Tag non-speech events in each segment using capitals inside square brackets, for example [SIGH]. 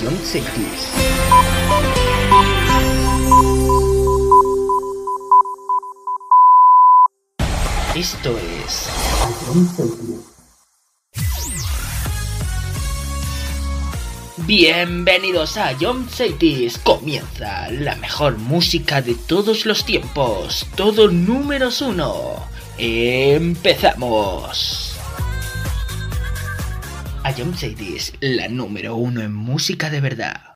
John Cities. Esto es Bienvenidos a John Cities. Comienza la mejor música de todos los tiempos. Todo números uno. Empezamos. A John Cities, la número uno en música de verdad.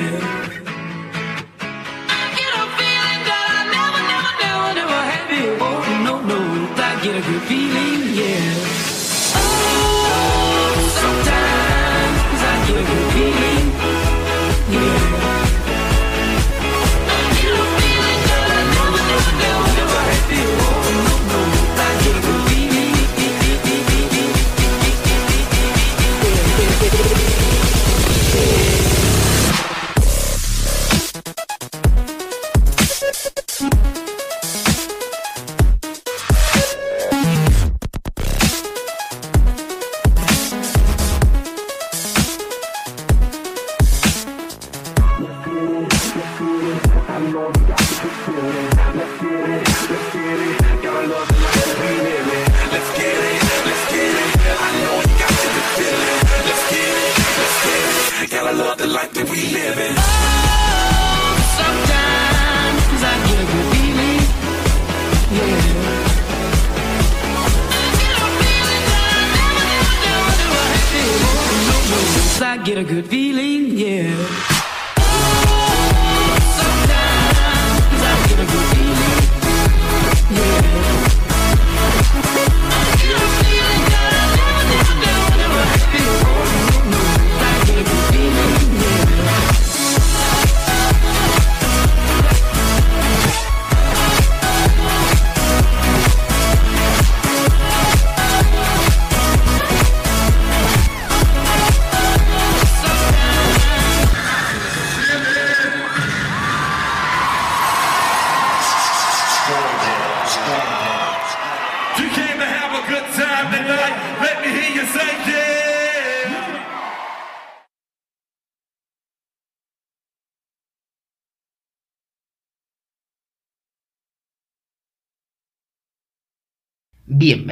get a groupie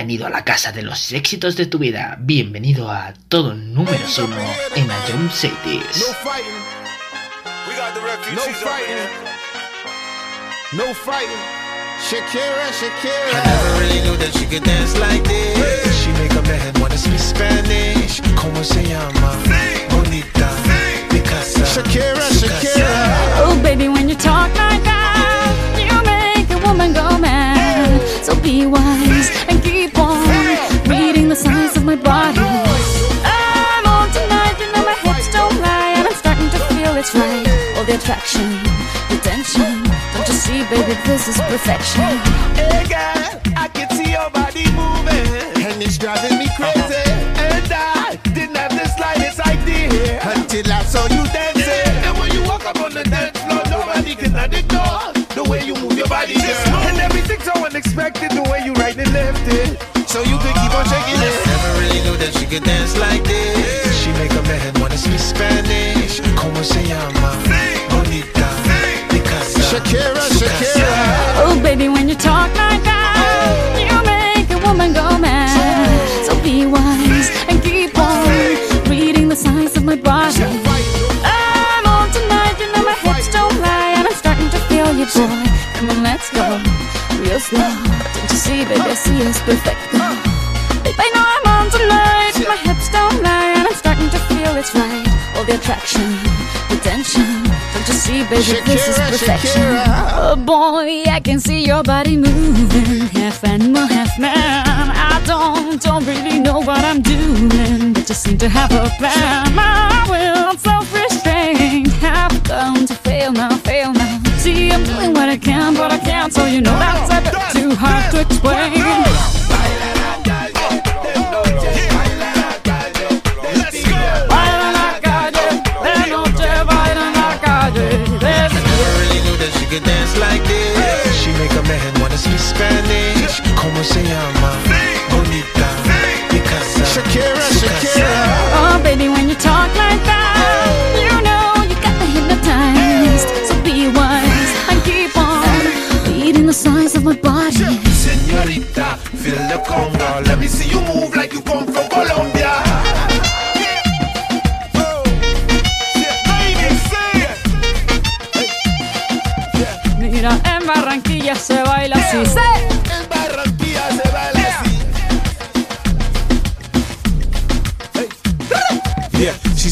bienvenido a la casa de los éxitos de tu vida. Bienvenido a todo número uno en Ayom Cities. No Shakira, Shakira. Oh, baby, when you talk like that, you make a woman go mad. So be wise. Attraction, the tension. Don't you see, baby, this is perfection. Hey girl, I can see your body moving, and it's driving me crazy. And I didn't have the slightest idea until I saw you dancing. And when you walk up on the dance floor, nobody can ignore the way you move your body, girl. And everything's so unexpected, the way you right and left it. So you could keep on shaking it. Never really knew that she could dance like this. Como se llama? Bonita. Picasa. Shakira, Shakira. Oh, baby, when you talk like that, you make a woman go mad. So be wise and keep on reading the signs of my body. I'm on tonight, you know my hips don't lie, and I'm starting to feel you, boy. Come on, let's go real slow. Don't you see, baby, I see it's perfect. Babe, I know I'm on tonight, my hips don't lie, and I'm starting to feel it's right. All the attraction, the tension. Don't you see, baby, this is perfection. Shakira. Oh boy, I can see your body moving, half animal, half man. I don't, don't really know what I'm doing, but just seem to have a plan. My will, on self-restraint, have come to fail now, fail now. See, I'm doing what I can, but I can't, so you know that's a bit too hard to explain. Knew she dance like this. She make a man wanna speak Spanish. Como se llama? Bonita. Picasa. Shakira, Su. Shakira. Oh, baby, when you talk like that, you know you got me hypnotized. So be wise and keep on reading the signs of my body. Senorita, feel the conga. Let me see you move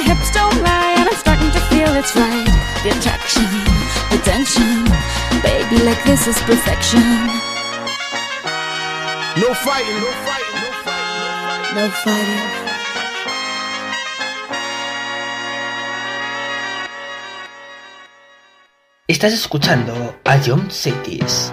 My hips don't lie, and I'm starting to feel it's right. The attraction, the tension. Baby, like this is perfection. No fighting, no fighting, no fighting. No fighting. Estás escuchando a John Cities.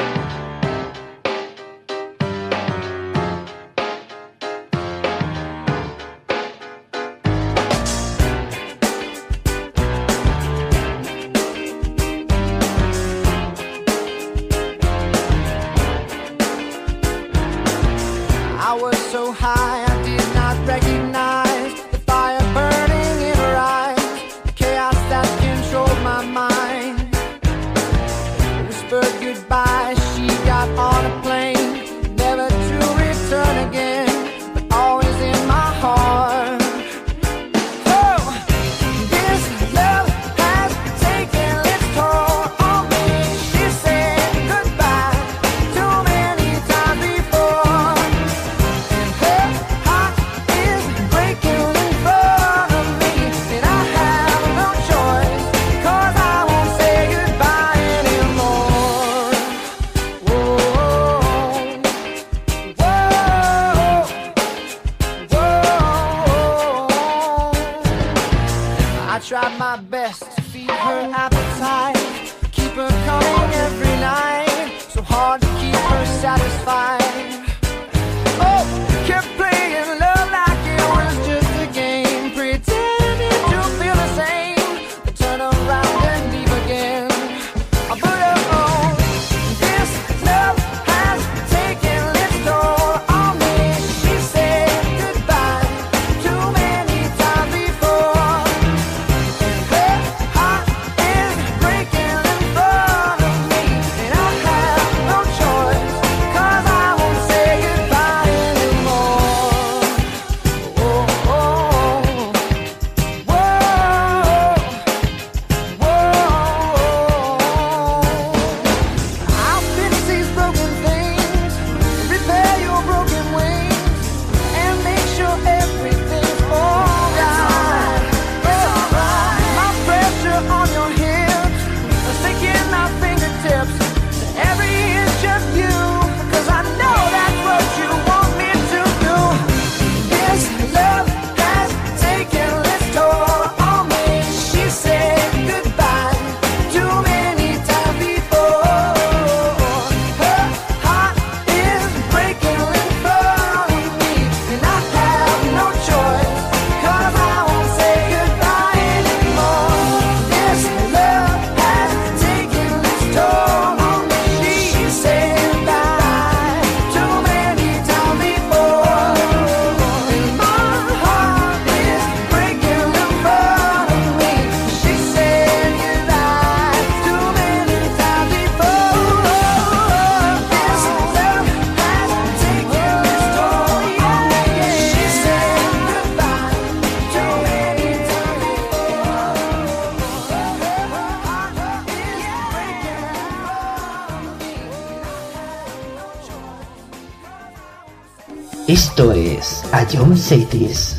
verdade, eu sei disso.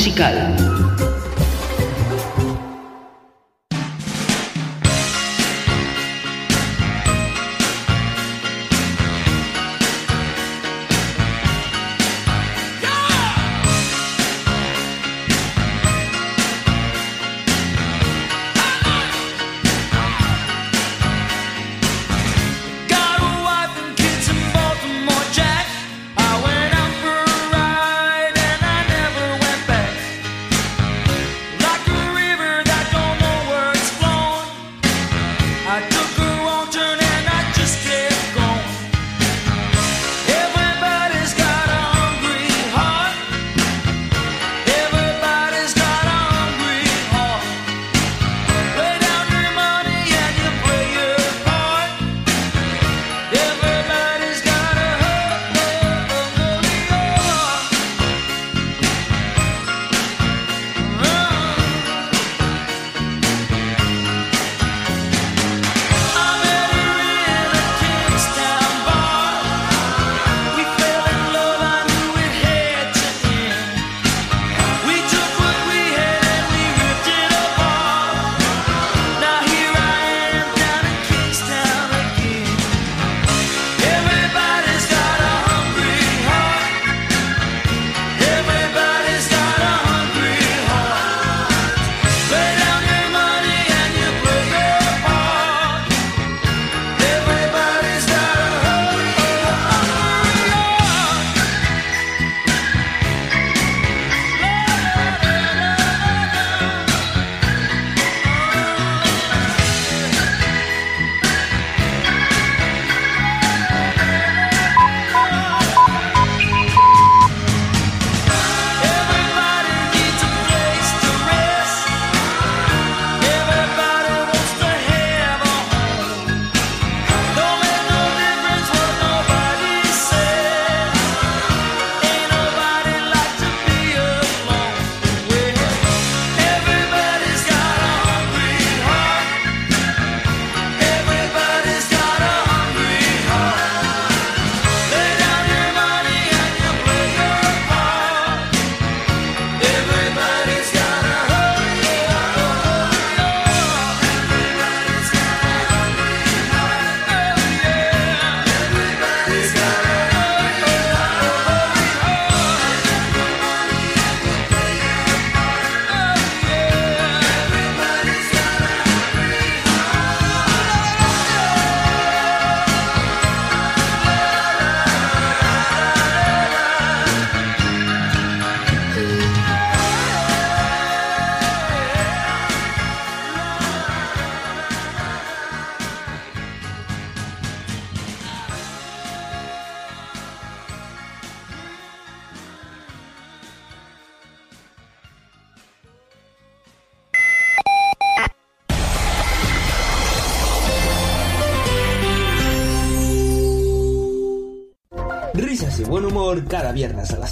Musical.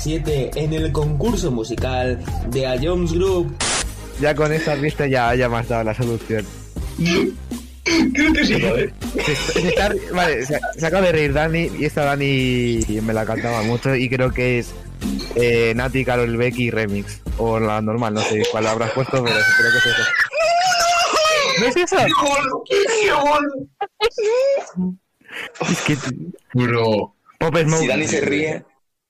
2007 en el concurso musical de A Jones Group. Ya con esta pista ya, ya me has dado la solución. Creo que sí. Se vale, se, se, acaba de reír Dani y esta Dani me la cantaba mucho y creo que es eh, Nati, Carol Becky Remix. O la normal, no sé cuál habrás puesto, pero creo que es eso. ¿No es eso? ¡Qué Es que... Bro. Pop Smoke. Si Dani se ríe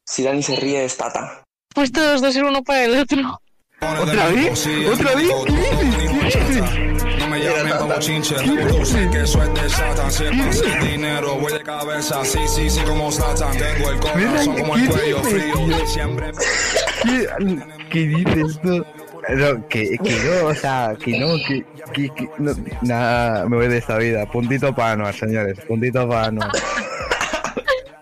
si Dani se ríe es Tata. Pues todos dos ser uno para el otro. ¿Otra vez? ¿Otra vez? ¿Qué dices? ¿Qué dices? No me llamen como chinche, sé que soy de Satan. Si es para el dinero, voy de cabeza. Sí, sí, sí, como Satan. Tengo el corazón como el cuello frío. Siempre. ¿Qué, qué dices tú? No, que, que no, o sea, que no, que, que, que no, nada, me voy de esta vida. Puntito para Anuar, señores, puntito para Anuar.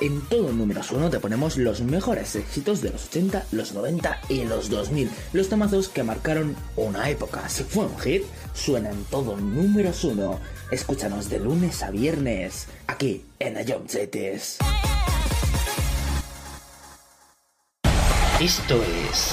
En todo números uno te ponemos los mejores éxitos de los 80, los 90 y los 2000. Los temazos que marcaron una época. Si fue un hit, suena en todo números uno. Escúchanos de lunes a viernes, aquí en Cities. Esto es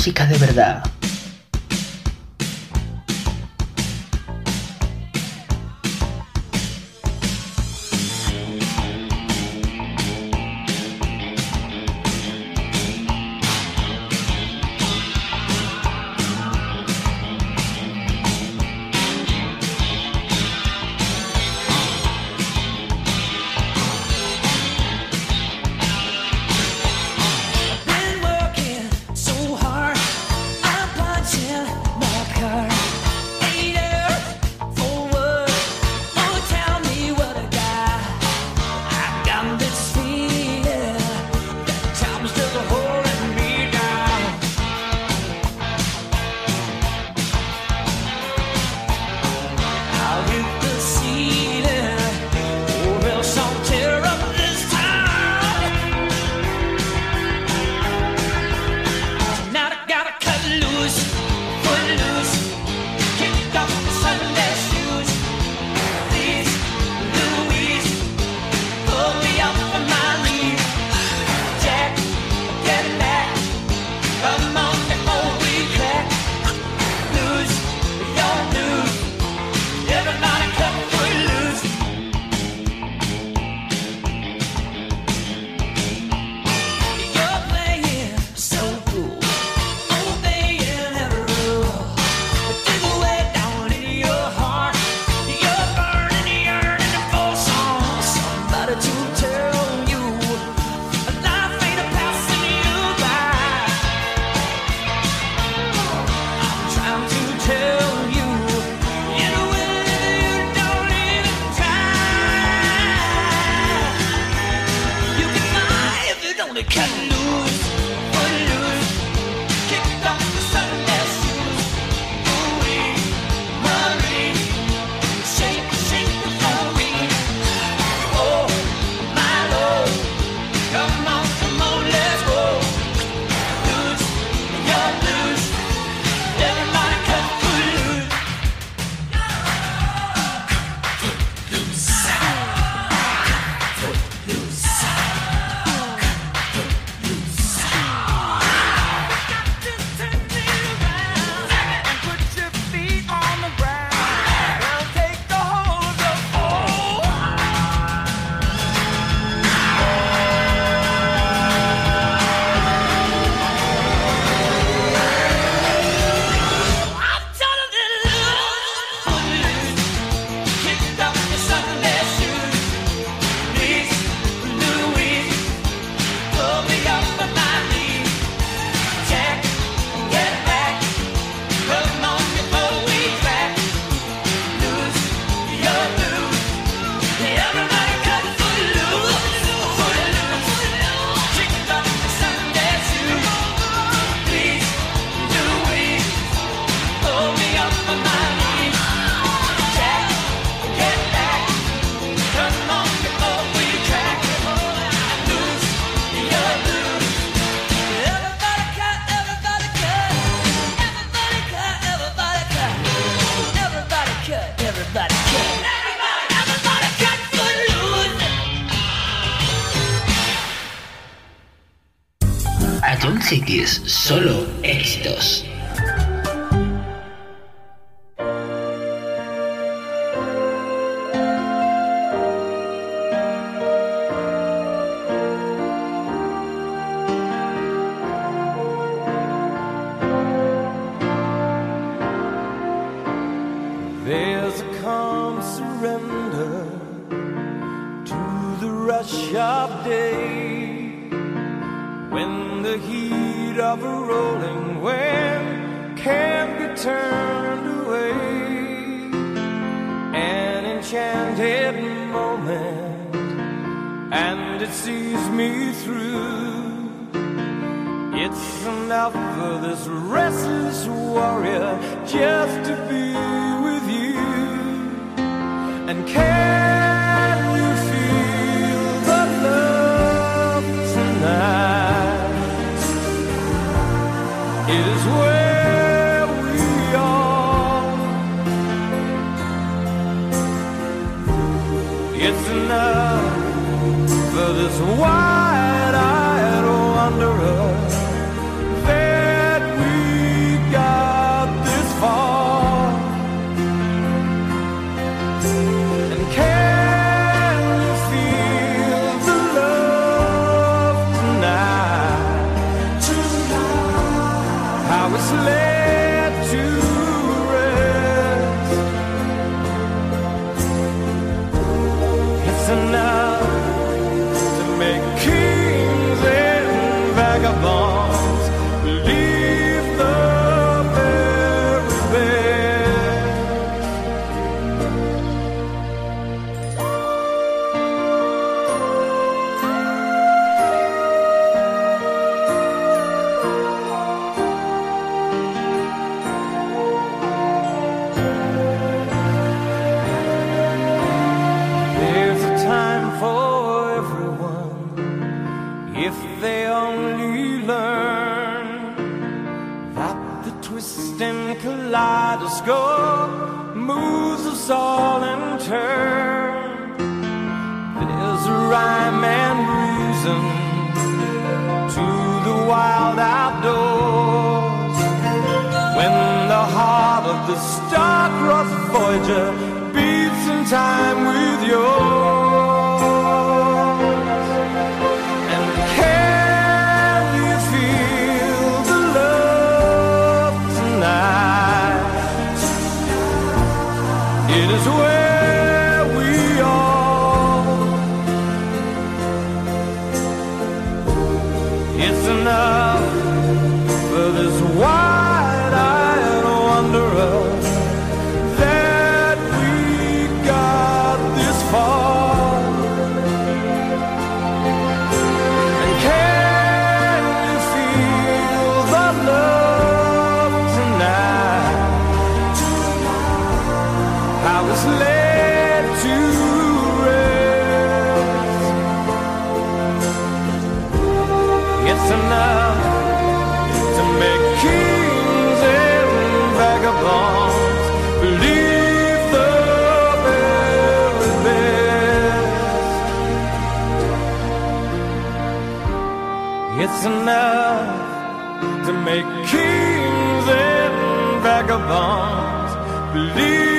Música de verdad. Voyager, beat some time with your. arms. Believe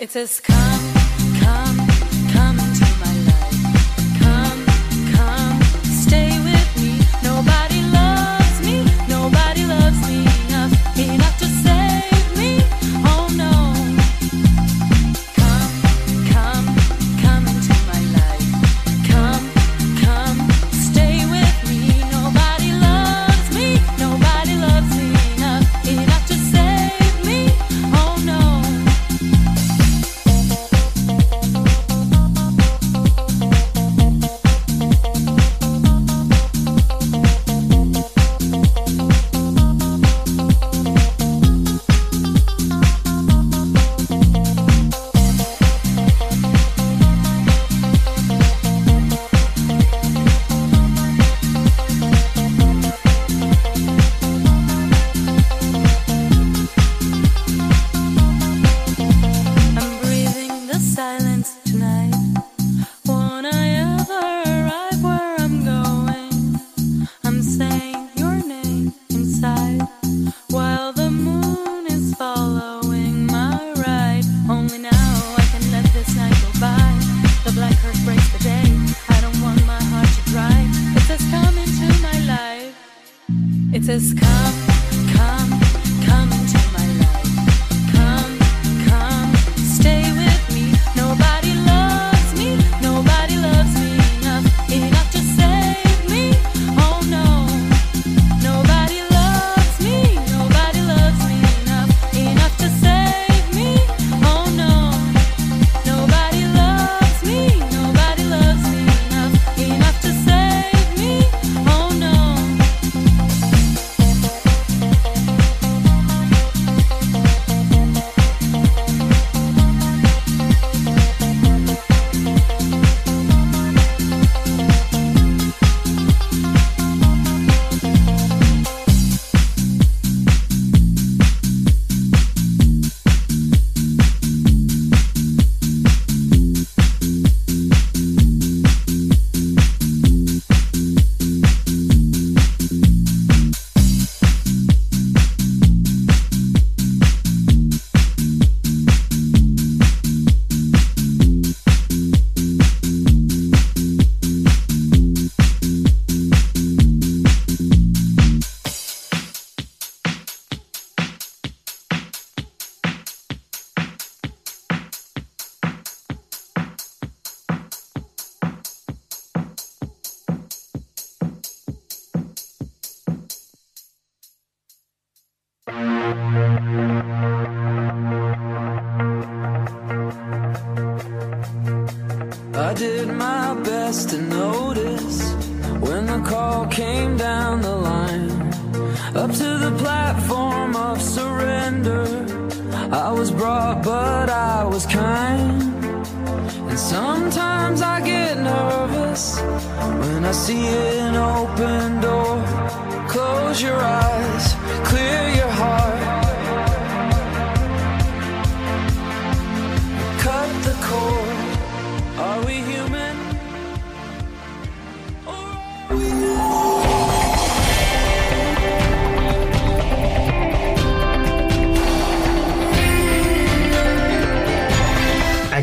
It says, come.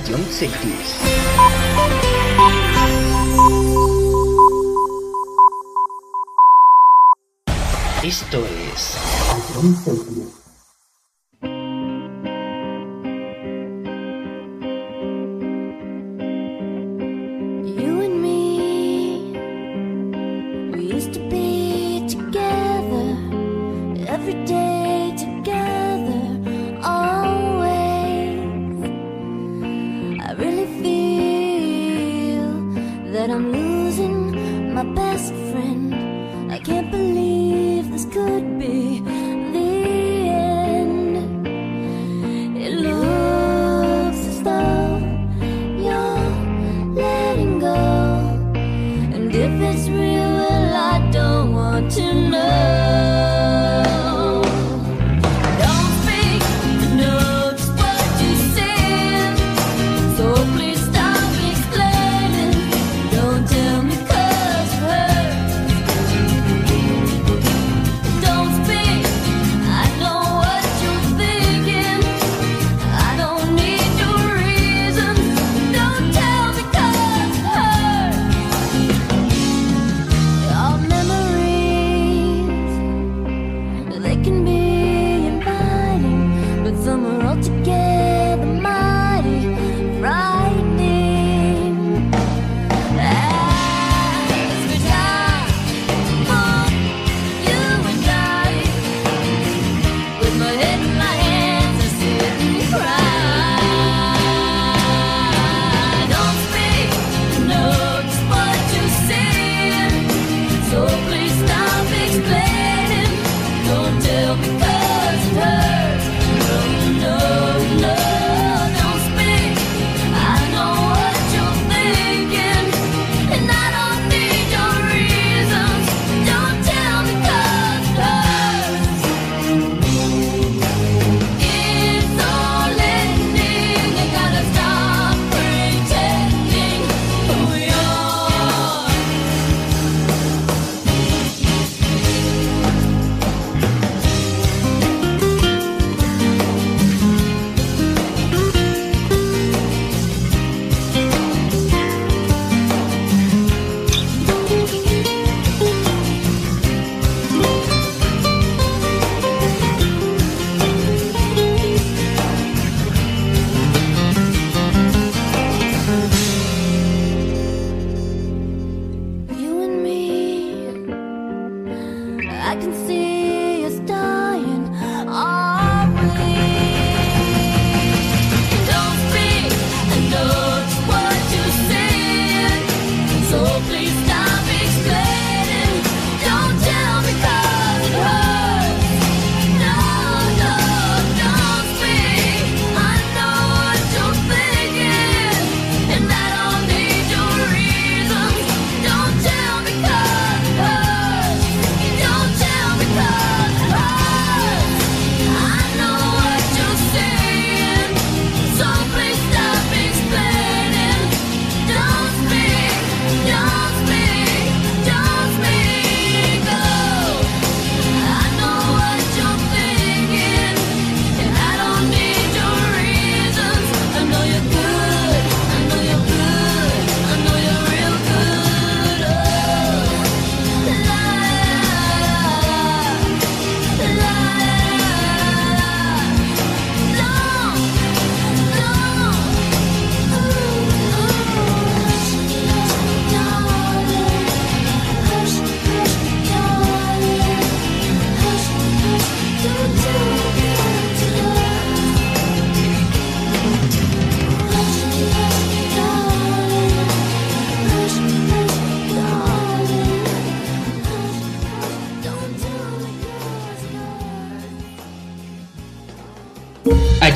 Station Esto es...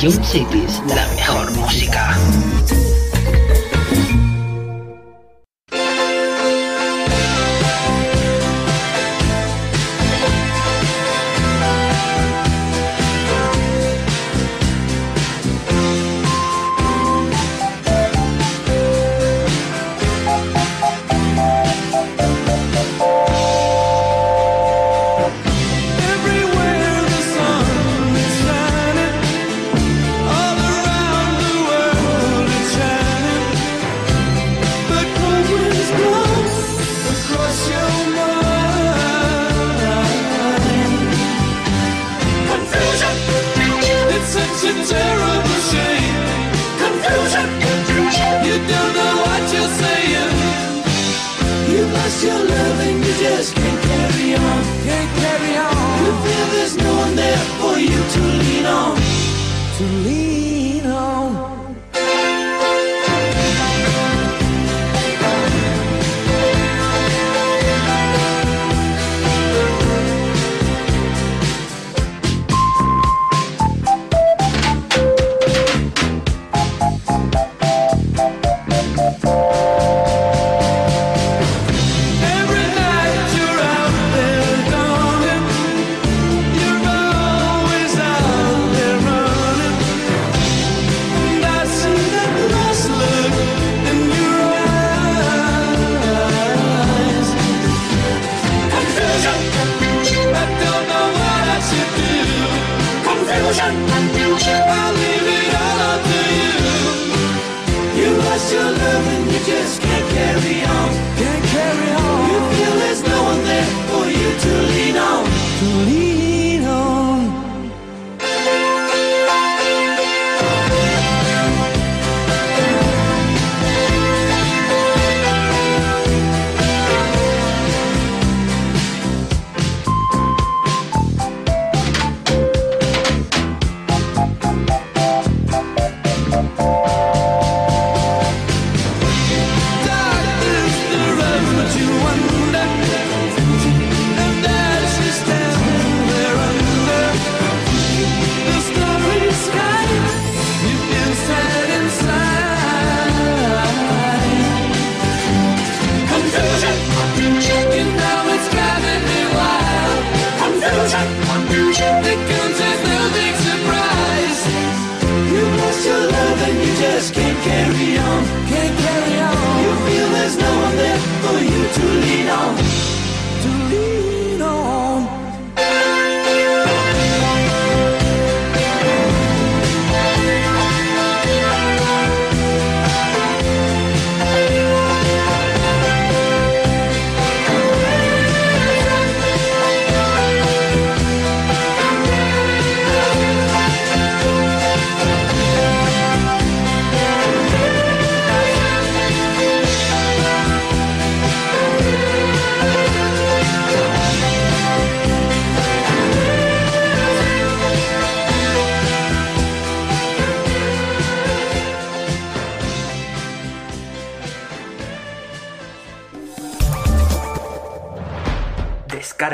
Radio Cities, la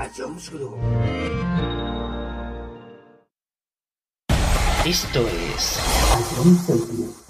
A Jones Ayomsgru. Esto es Ayomsgru.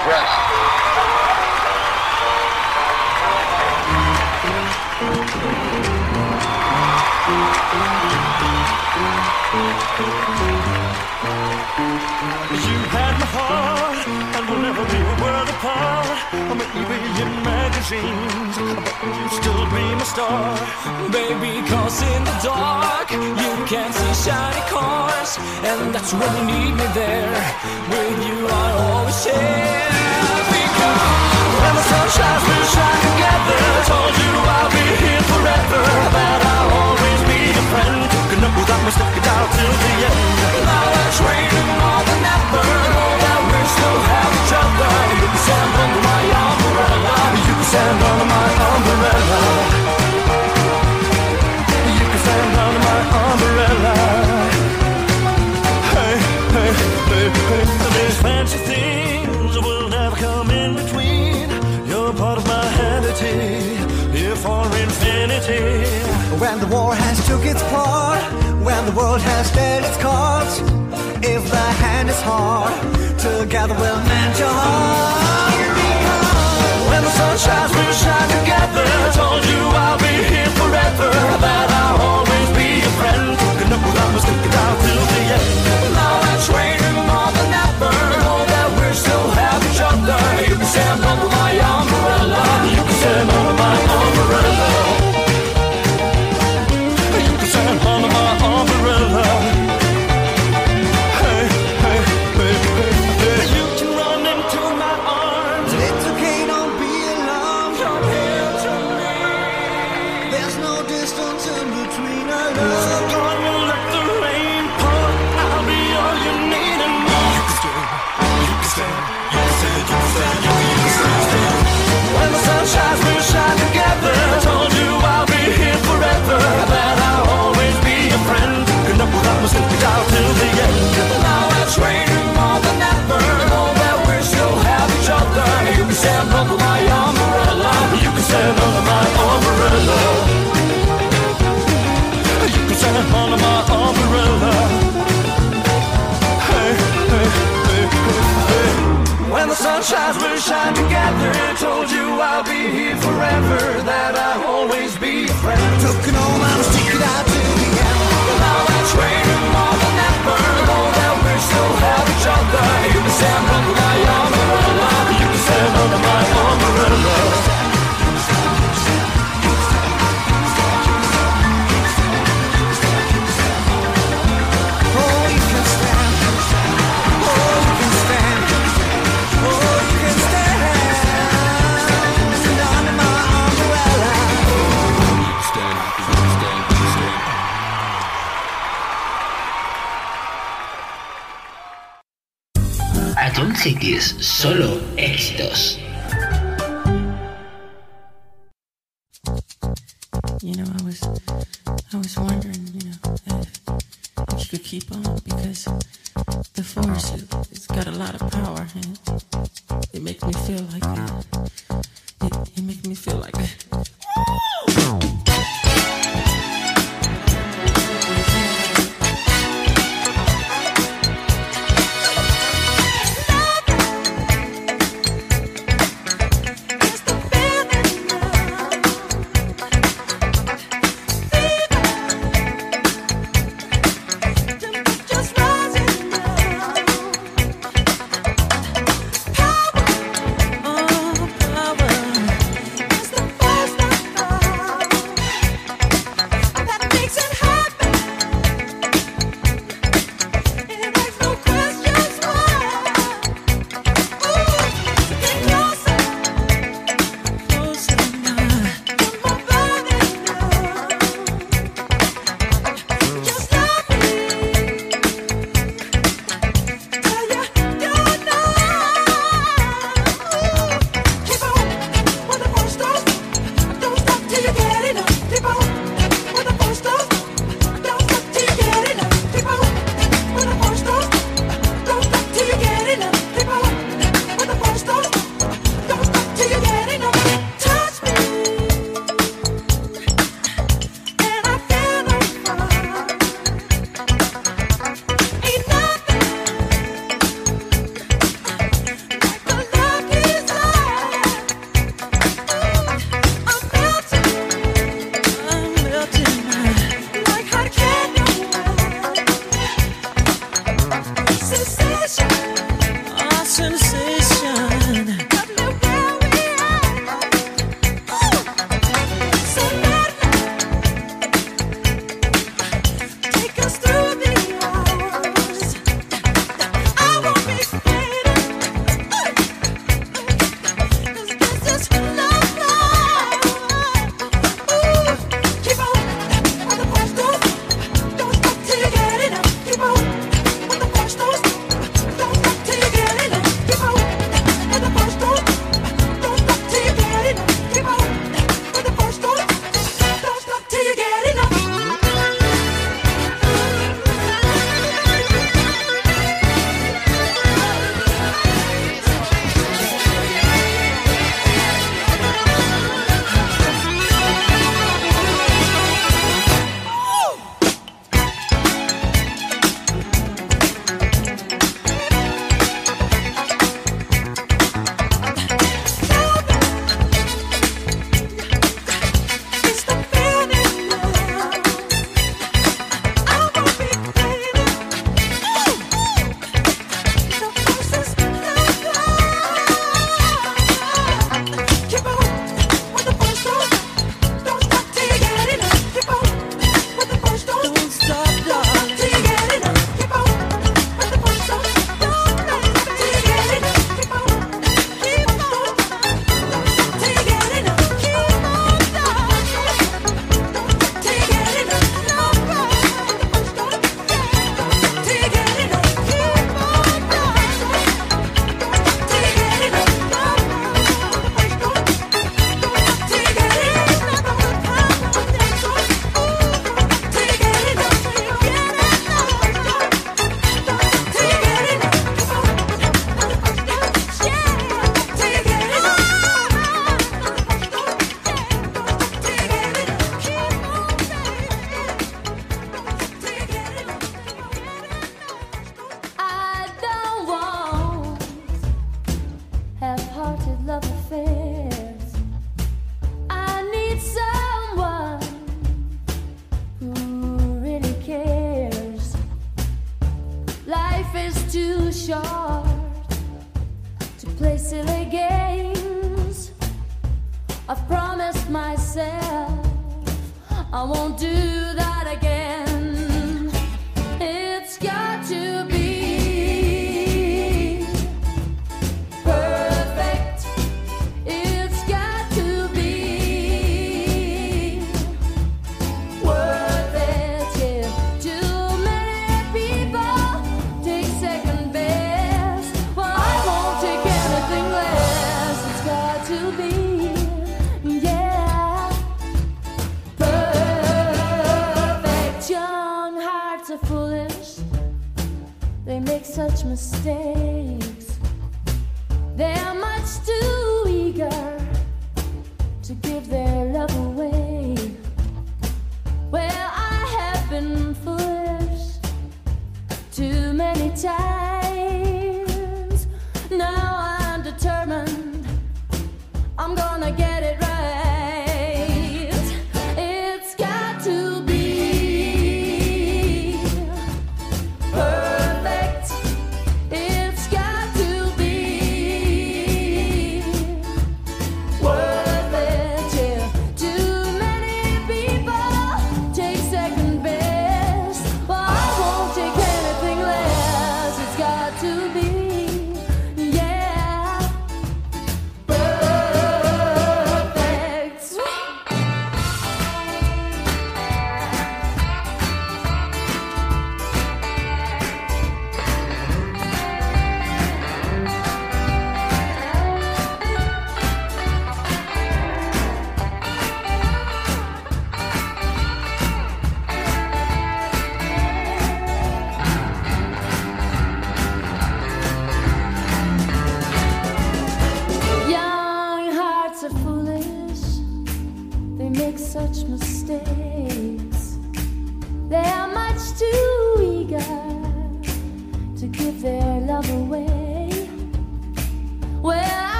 Umbrella. You had my heart, and we'll never be a world apart. Or maybe in star. Baby, cause in the dark you can see shiny cars, and that's when you need me there. With you, I always share. Because when the sun shines, we'll shine together. Told you I'll be here forever, that I'll always be your friend. Took up without me, stuck it out till the end. Now we're trading more than ever. Know that we still have each other. You can stand under my umbrella. You can stand under my umbrella. Umbrella. Hey, hey, hey, hey. These fancy things will never come in between. You're part of my entity, here for infinity. When the war has took its part, when the world has dealt its cards, if the hand is hard, together we'll mend your heart. When the sun shines, we'll shine together. Told you I'll be here forever, that I'll always be stand under my umbrella. You can stand under my umbrella. When the sun shines, we'll shine together. Told you I'll be here forever. That I'll always be your friend. Took an old man, stick it out till the end. Now we're A John Cities, solo éxitos. You know, I was, I was wondering, you know, if, if you could keep on because the force it's got a lot of power and it makes me feel like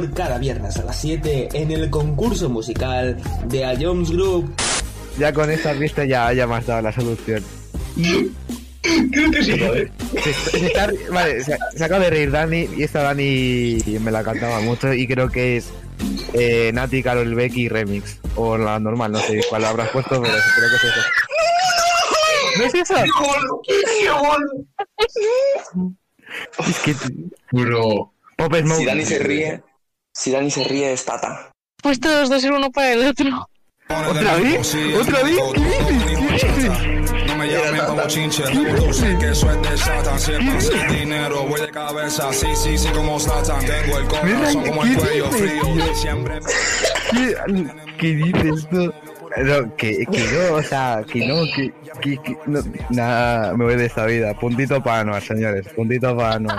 humor cada viernes a las 7 en el concurso musical de A Jones Group. Ya con esta vista ya, ya me has dado la solución. Creo que sí, joder. Se, se está- vale, se, se acaba de reír Dani y esta Dani me la cantaba mucho y creo que es eh, Nati, Carol Becky remix. O la normal, no sé cuál habrás puesto, pero creo que es eso. ¿No es eso? Es que... Bro. Pop Smoke. Si Dani se ríe, si Dani se ríe es Tata. Pues todos dos ser uno para el otro. ¿Otra vez? ¿Otra vez? ¿Qué dices? ¿Qué dices? No me llamen como chinche, tú sé que eso es de Satan. Siempre sin dinero, voy de cabeza, sí, sí, sí, como Satan. Tengo el corazón como el cuello frío, siempre. ¿Qué, [LAUGHS] qué dices tú? No, que, que no, o sea, que no, que, que, que no, nada, me voy de esta vida. Puntito para Anuar, señores, puntito para Anuar.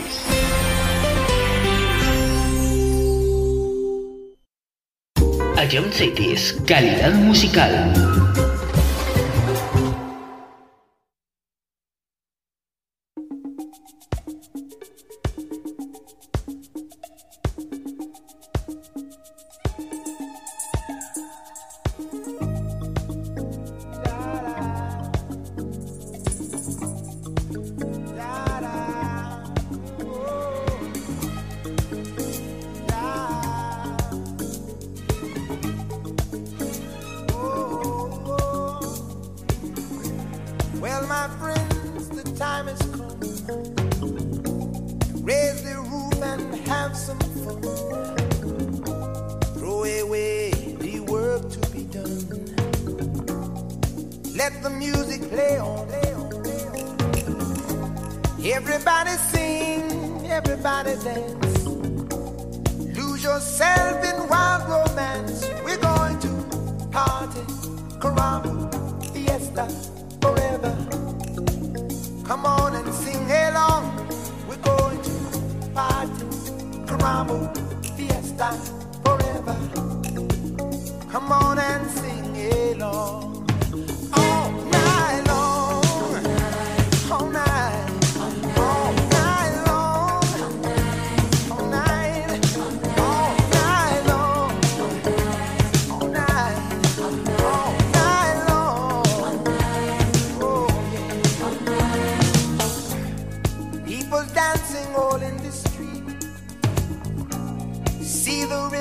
Cities, calidad musical.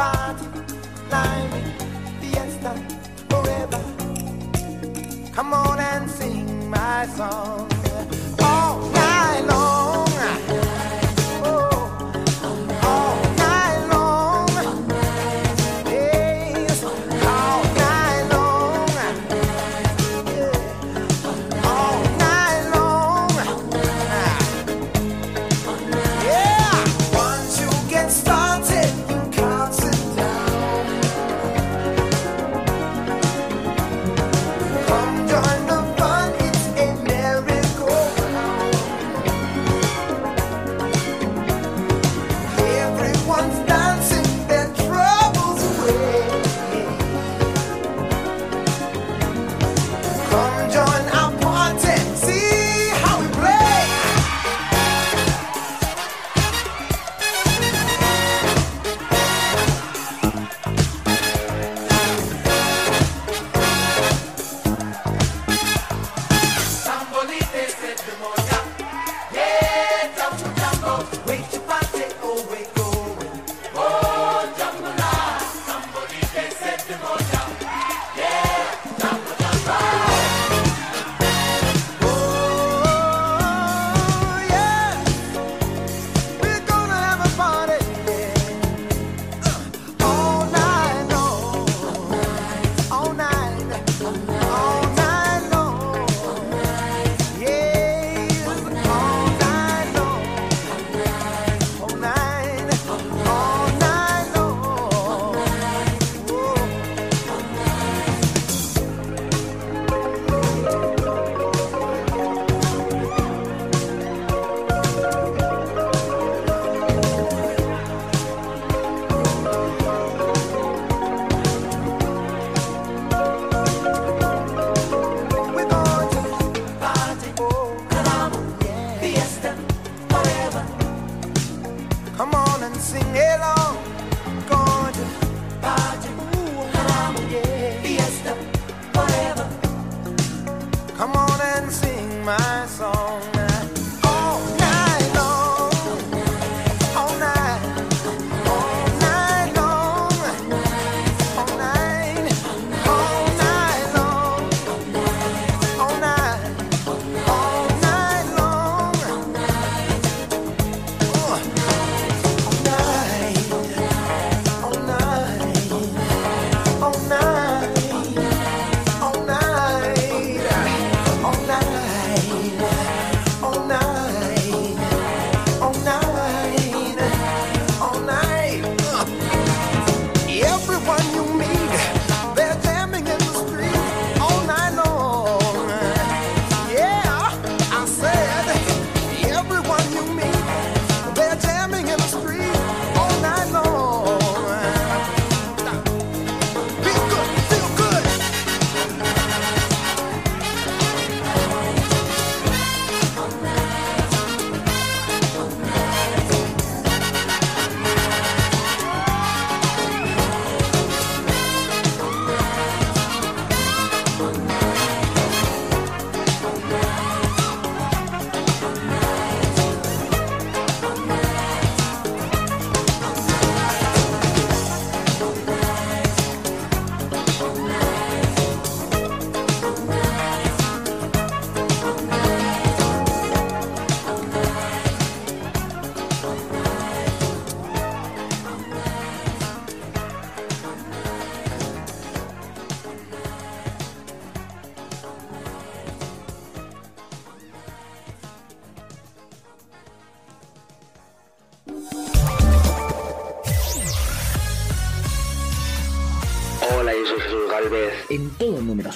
Party, climbing, fiesta forever. Come on and sing my song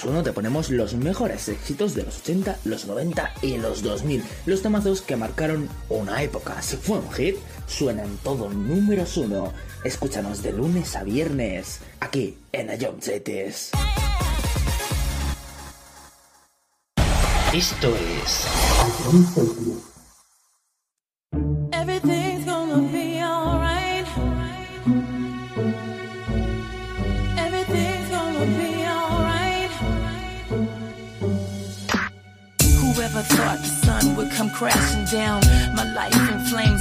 uno te ponemos los mejores éxitos de los 80, los 90 y los 2000. Los temazos que marcaron una época. Si fue un hit, suena en todo números uno. Escúchanos de lunes a viernes, aquí en Ayom Cities. Esto es.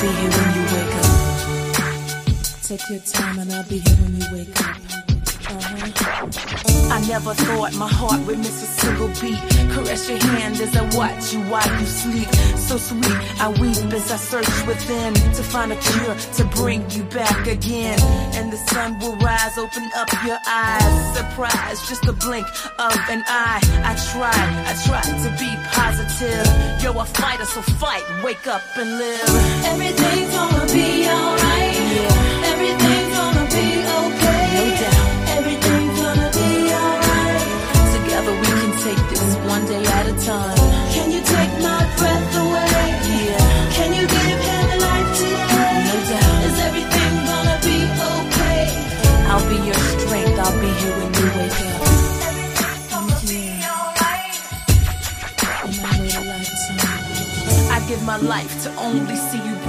Be here when you wake up. Take your time and I'll be here when you wake up. Uh-huh. I never thought my heart would miss a single beat. Caress your hand as I watch you while you sleep. So sweet, I weep as I search within to find a cure to bring you back again. And the sun will rise, open up your eyes. Surprise, just a blink of an eye. I try, I try to be positive. You're a fighter, so fight, wake up and live. Everything's gonna be alright. Everything's gonna one day at a time. Can you take my breath away? Yeah. Can you give him life today? No doubt. Is everything gonna be okay? I'll be your strength. I'll be here when you wake up. I give my life to only see you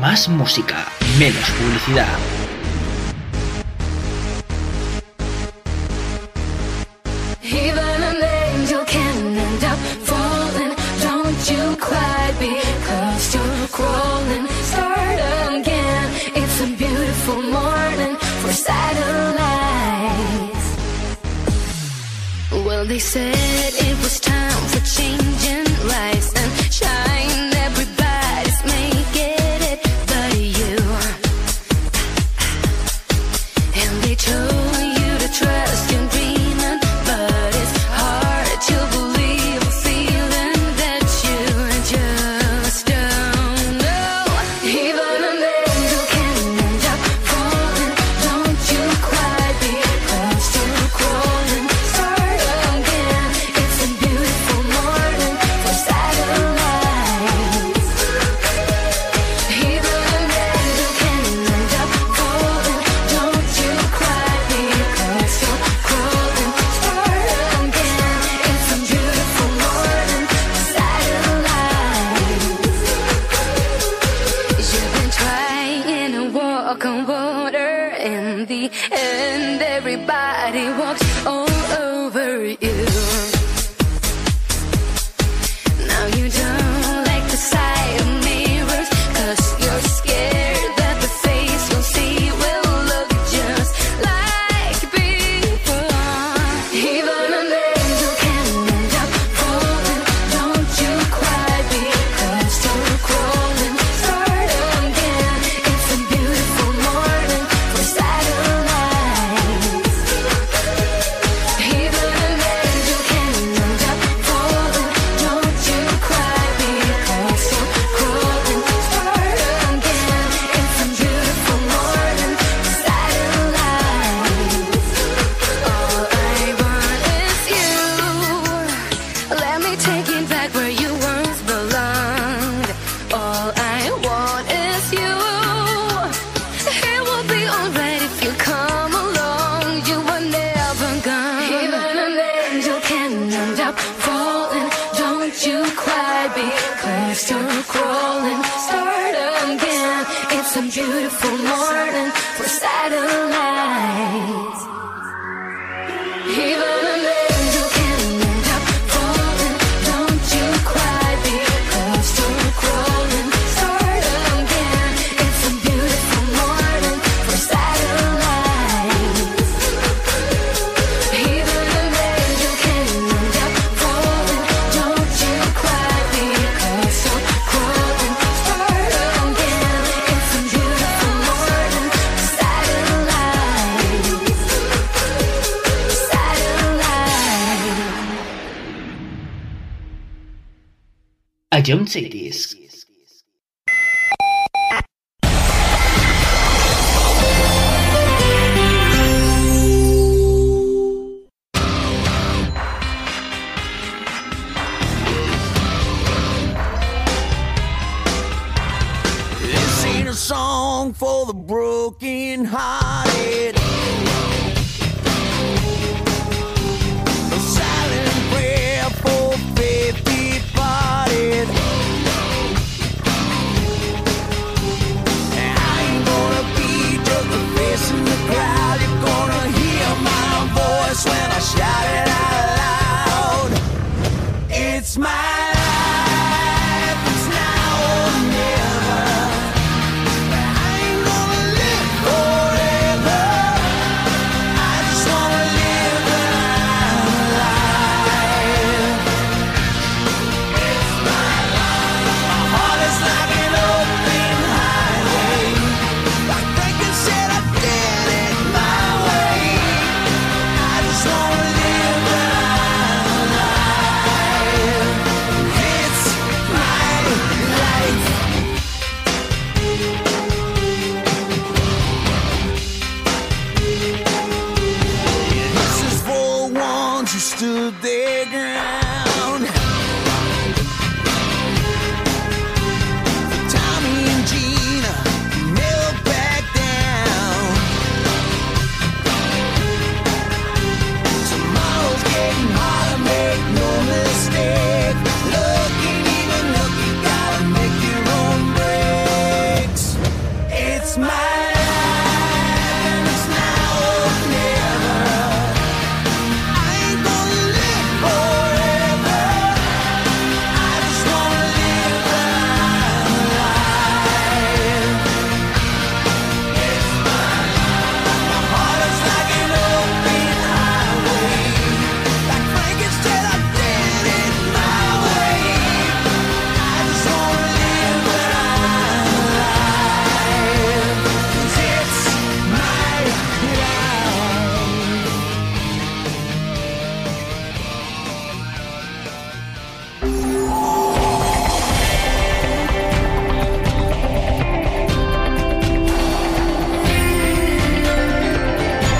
Más música, menos publicidad. A